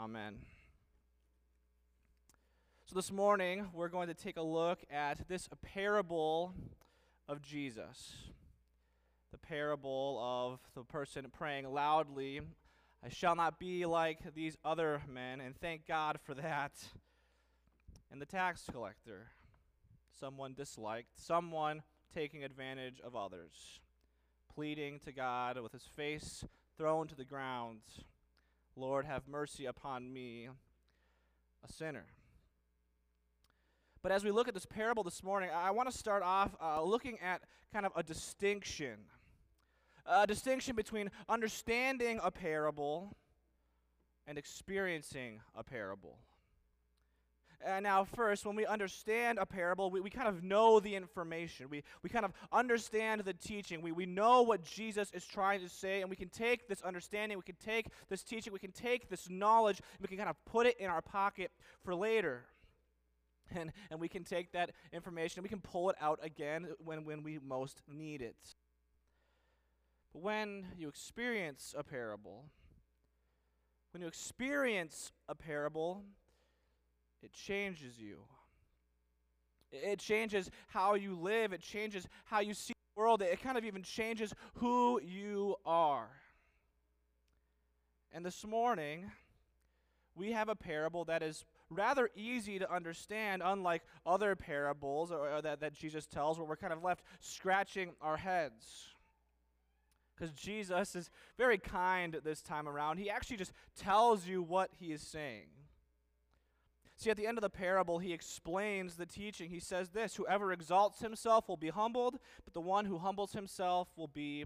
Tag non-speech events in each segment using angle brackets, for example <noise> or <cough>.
Amen. So, this morning, we're going to take a look at this parable of Jesus. The parable of the person praying loudly, I shall not be like these other men, and thank God for that. And the tax collector, someone disliked, someone taking advantage of others, pleading to God with his face thrown to the ground. Lord, have mercy upon me, a sinner. But as we look at this parable this morning, I want to start off uh, looking at kind of a distinction. A distinction between understanding a parable and experiencing a parable. And now, first, when we understand a parable, we, we kind of know the information. We, we kind of understand the teaching. We, we know what Jesus is trying to say, and we can take this understanding, we can take this teaching, we can take this knowledge, we can kind of put it in our pocket for later. <laughs> And, and we can take that information and we can pull it out again when, when we most need it. But when you experience a parable, when you experience a parable, it changes you. It changes how you live, it changes how you see the world, it kind of even changes who you are. And this morning, we have a parable that is rather easy to understand, unlike other parables or, or that, that Jesus tells, where we're kind of left scratching our heads. Because Jesus is very kind this time around. He actually just tells you what he is saying. See, at the end of the parable, he explains the teaching. He says this Whoever exalts himself will be humbled, but the one who humbles himself will be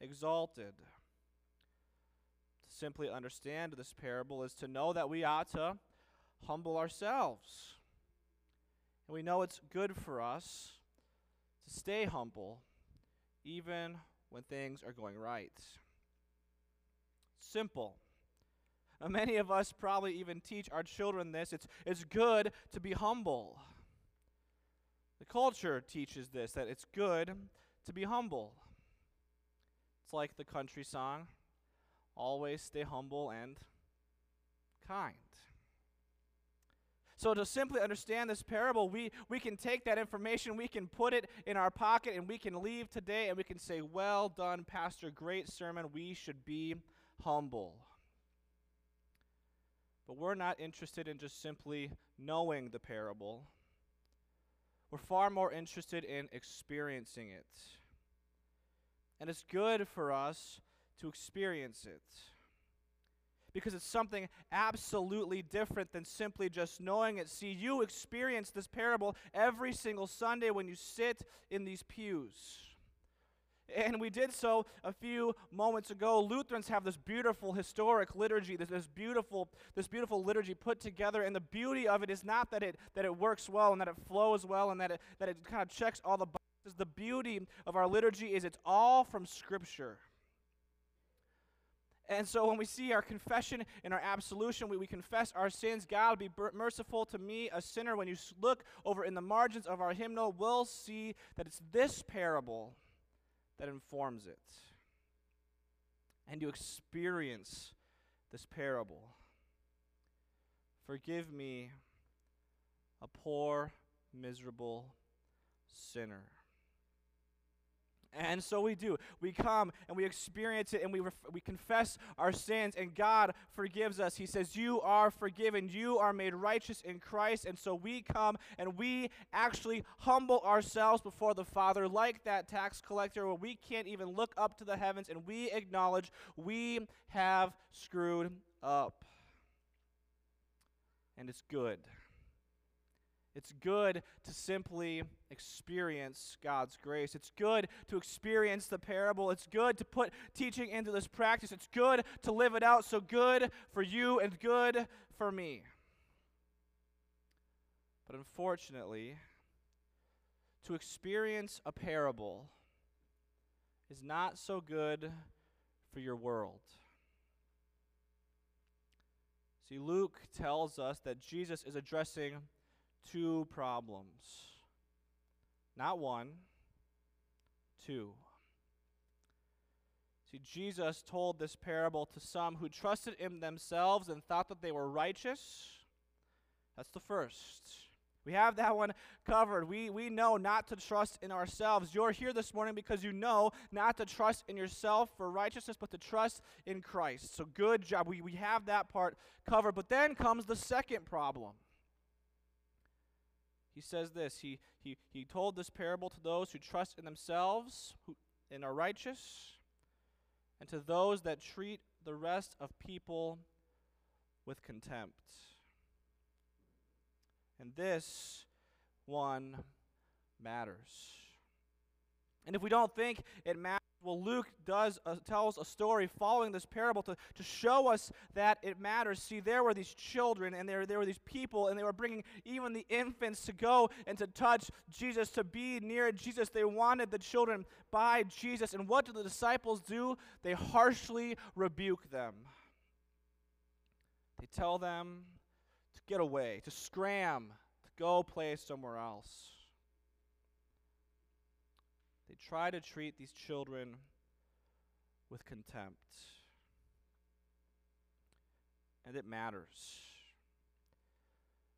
exalted. To simply understand this parable is to know that we ought to humble ourselves. And we know it's good for us to stay humble, even when things are going right. Simple. Many of us probably even teach our children this. It's, it's good to be humble. The culture teaches this that it's good to be humble. It's like the country song always stay humble and kind. So, to simply understand this parable, we, we can take that information, we can put it in our pocket, and we can leave today and we can say, Well done, Pastor, great sermon. We should be humble. But we're not interested in just simply knowing the parable. We're far more interested in experiencing it. And it's good for us to experience it. Because it's something absolutely different than simply just knowing it. See, you experience this parable every single Sunday when you sit in these pews. And we did so a few moments ago. Lutherans have this beautiful historic liturgy, this, this, beautiful, this beautiful liturgy put together. And the beauty of it is not that it, that it works well and that it flows well and that it, that it kind of checks all the boxes. The beauty of our liturgy is it's all from Scripture. And so when we see our confession and our absolution, we, we confess our sins. God be merciful to me, a sinner. When you look over in the margins of our hymnal, we'll see that it's this parable that informs it. And you experience this parable. Forgive me, a poor, miserable sinner. And so we do. We come and we experience it and we, ref- we confess our sins, and God forgives us. He says, You are forgiven. You are made righteous in Christ. And so we come and we actually humble ourselves before the Father, like that tax collector, where we can't even look up to the heavens and we acknowledge we have screwed up. And it's good. It's good to simply experience God's grace. It's good to experience the parable. It's good to put teaching into this practice. It's good to live it out. So good for you and good for me. But unfortunately, to experience a parable is not so good for your world. See, Luke tells us that Jesus is addressing two problems. Not one, two. See, Jesus told this parable to some who trusted in themselves and thought that they were righteous. That's the first. We have that one covered. We, we know not to trust in ourselves. You're here this morning because you know not to trust in yourself for righteousness, but to trust in Christ. So, good job. We, we have that part covered. But then comes the second problem. He says this he, he, he told this parable to those who trust in themselves who, and are righteous, and to those that treat the rest of people with contempt. And this one matters. And if we don't think it matters, well, Luke does uh, tells a story following this parable to, to show us that it matters. See, there were these children, and there, there were these people, and they were bringing even the infants to go and to touch Jesus, to be near Jesus. They wanted the children by Jesus. And what do the disciples do? They harshly rebuke them. They tell them to get away, to scram, to go play somewhere else. They try to treat these children with contempt. And it matters.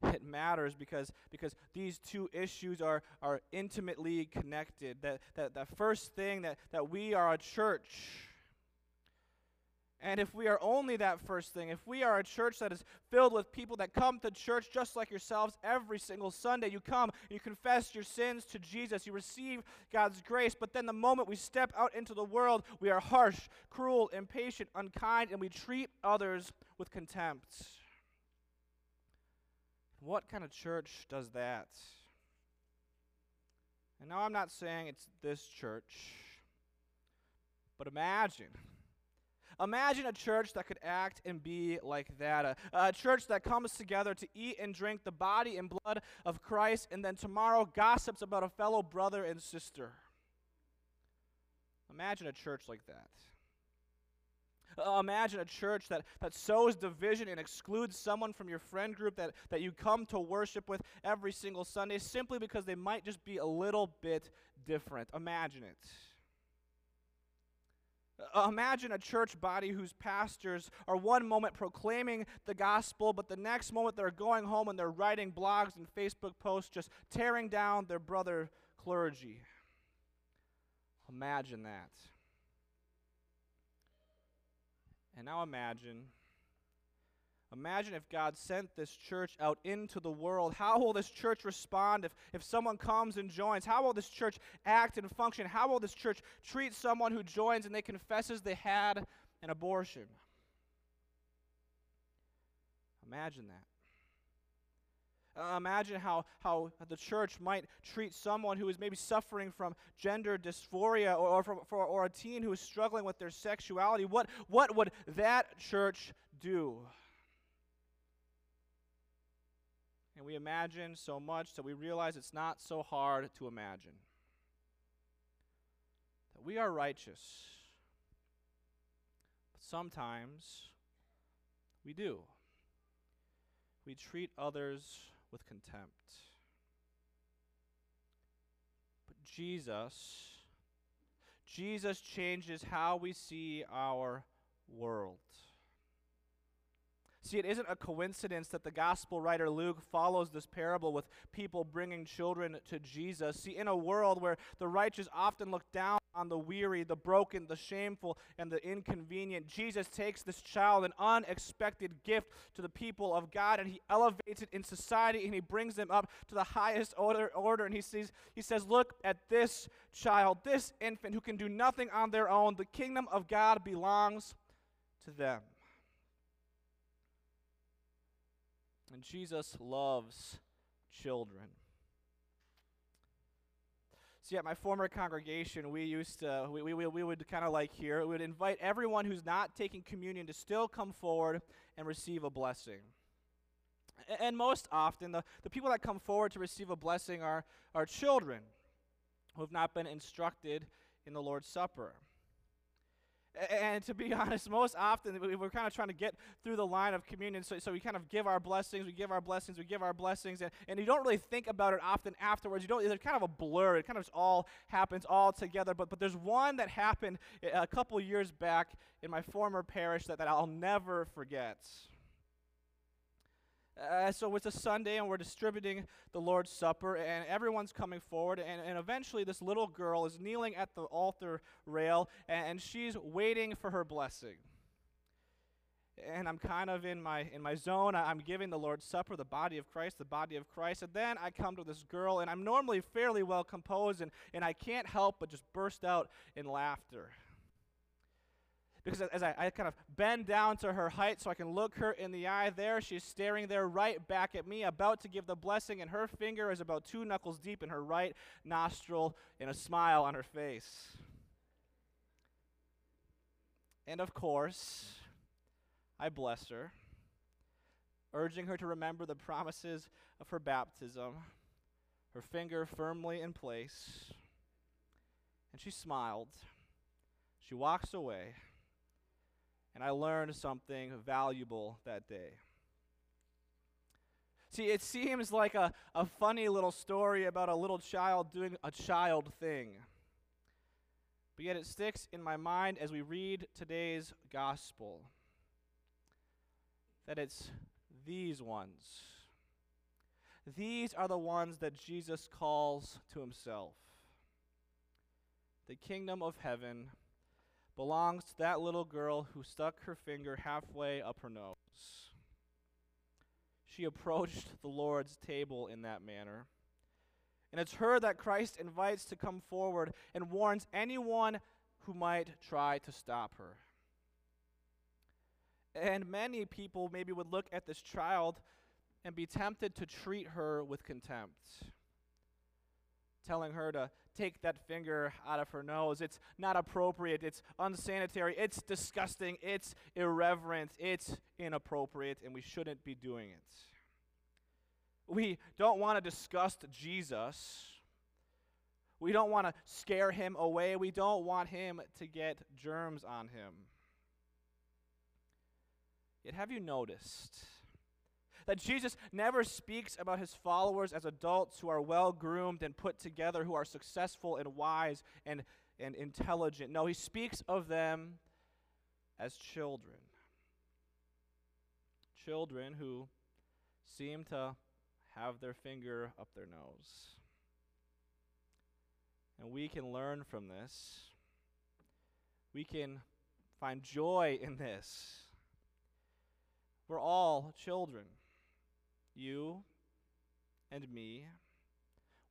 It matters because, because these two issues are, are intimately connected. That, that, that first thing that, that we are a church and if we are only that first thing, if we are a church that is filled with people that come to church just like yourselves every single Sunday, you come, you confess your sins to Jesus, you receive God's grace, but then the moment we step out into the world, we are harsh, cruel, impatient, unkind, and we treat others with contempt. What kind of church does that? And now I'm not saying it's this church, but imagine Imagine a church that could act and be like that. A, a, church that comes together to eat and drink the body and blood of Christ and then tomorrow gossips about a fellow brother and sister. Imagine a church like that. Uh, imagine a church that, that sows division and excludes someone from your friend group that, that you come to worship with every single Sunday simply because they might just be a little bit different. Imagine it. Imagine a church body whose pastors are one moment proclaiming the gospel, but the next moment they're going home and they're writing blogs and Facebook posts just tearing down their brother clergy. Imagine that. And now imagine Imagine if God sent this church out into the world. How will this church respond if, if someone comes and joins? How will this church act and function? How will this church treat someone who joins and they confesses they had an abortion? Imagine that. Uh, imagine how, how the church might treat someone who is maybe suffering from gender dysphoria or, or, from, for, or a teen who is struggling with their sexuality. What, what would that church do? And we imagine so much that we realize it's not so hard to imagine. That we are righteous, but sometimes we do. We treat others with contempt. But Jesus, Jesus changes how we see our world. See, it isn't a coincidence that the gospel writer Luke follows this parable with people bringing children to Jesus. See, in a world where the righteous often look down on the weary, the broken, the shameful, and the inconvenient, Jesus takes this child, an unexpected gift to the people of God, and he elevates it in society and he brings them up to the highest order. order and he, sees, he says, Look at this child, this infant who can do nothing on their own. The kingdom of God belongs to them. And Jesus loves children. See, at my former congregation, we used to, we, we, we would kind of like here, we would invite everyone who's not taking communion to still come forward and receive a blessing. And most often, the, the people that come forward to receive a blessing are, are children who have not been instructed in the Lord's Supper. And to be <laughs> honest, most often we're kind of trying to get through the line of communion. So, so we kind of give our blessings, we give our blessings, we give our blessings, and, and you don't really think about it often afterwards. You don't, it's kind of a blur. It kind of all happens all together. But, but there's one that happened eh, a couple years back in my former parish that, that I'll never forget. Uh, so it's a Sunday, and we're distributing the Lord's Supper, and everyone's coming forward. And, and eventually, this little girl is kneeling at the altar rail, and, and she's waiting for her blessing. And I'm kind of in my in my zone. I'm giving the Lord's Supper, the body of Christ, the body of Christ. And then I come to this girl, and I'm normally fairly well composed, and, and I can't help but just burst out in laughter because as I, I, kind of bend down to her height so I can look her in the eye there, she's staring there right back at me, about to give the blessing, and her finger is about two knuckles deep in her right nostril and a smile on her face. And of course, I bless her, urging her to remember the promises of her baptism, her finger firmly in place. And she smiled. She walks away and I learned something valuable that day. See, it seems like a, a funny little story about a little child doing a child thing. But yet it sticks in my mind as we read today's gospel that it's these ones. These are the ones that Jesus calls to himself. The kingdom of heaven belongs to that little girl who stuck her finger halfway up her nose. She approached the Lord's table in that manner. And it's her that Christ invites to come forward and warns anyone who might try to stop her. And many people maybe would look at this child and be tempted to treat her with contempt, telling her to take that finger out of her nose. It's not appropriate. It's unsanitary. It's disgusting. It's irreverent. It's inappropriate, and we shouldn't be doing it. We don't want to disgust Jesus. We don't want to scare him away. We don't want him to get germs on him. Yet, have you noticed? That Jesus never speaks about his followers as adults who are well groomed and put together, who are successful and wise and, and intelligent. No, he speaks of them as children. Children who seem to have their finger up their nose. And we can learn from this. We can find joy in this. We're all children you and me.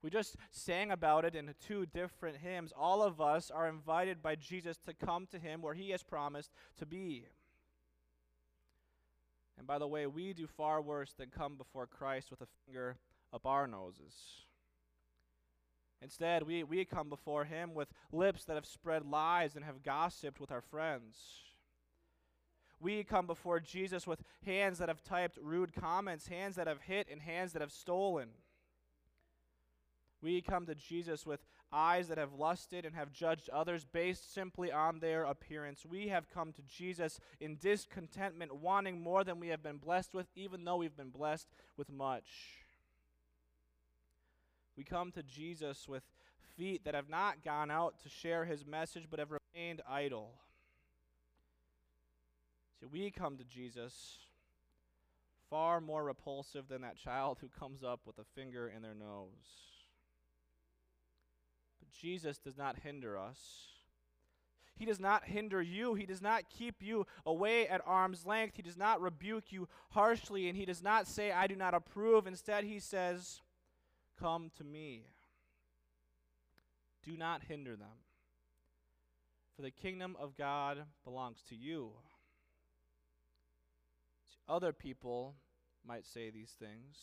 We just sang about it in two different hymns. All of us are invited by Jesus to come to him where he has promised to be. And by the way, we do far worse than come before Christ with a finger up our noses. Instead, we, we come before him with lips that have spread lies and have gossiped with our friends we come before Jesus with hands that have typed rude comments, hands that have hit, and hands that have stolen. We come to Jesus with eyes that have lusted and have judged others based simply on their appearance. We have come to Jesus in discontentment, wanting more than we have been blessed with, even though we've been blessed with much. We come to Jesus with feet that have not gone out to share his message, but have remained idle. See, we come to Jesus far more repulsive than that child who comes up with a finger in their nose. But Jesus does not hinder us. He does not hinder you. He does not keep you away at arm's length. He does not rebuke you harshly, and He does not say, I do not approve. Instead, He says, Come to me. Do not hinder them. For the kingdom of God belongs to you. Other people might say these things.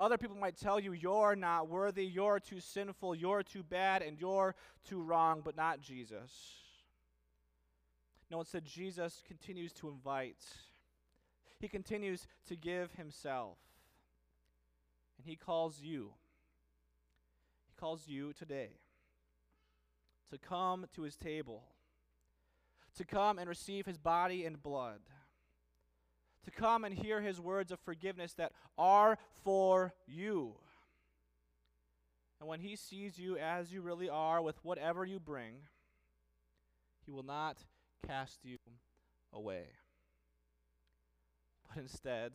Other people might tell you you're not worthy, you're too sinful, you're too bad, and you're too wrong, but not Jesus. No, instead, Jesus continues to invite, He continues to give Himself. And He calls you, He calls you today to come to His table to come and receive his body and blood, to come and hear his words of forgiveness that are for you. And when he sees you as you really are, with whatever you bring, he will not cast you away. But instead,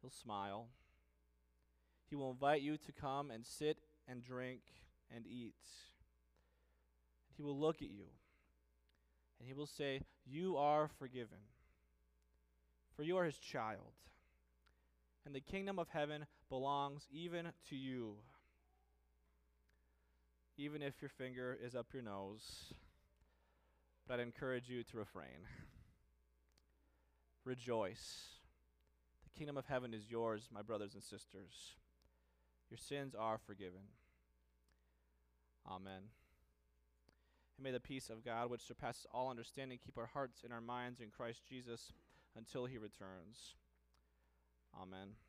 he'll smile. He will invite you to come and sit and drink and eat. He will look at you and he will say, You are forgiven, for you are his child, and the kingdom of heaven belongs even to you. Even if your finger is up your nose, but I'd encourage you to refrain. Rejoice. The kingdom of heaven is yours, my brothers and sisters. Your sins are forgiven. Amen. And may the peace of God, which surpasses all understanding, keep our hearts and our minds in Christ Jesus until he returns. Amen.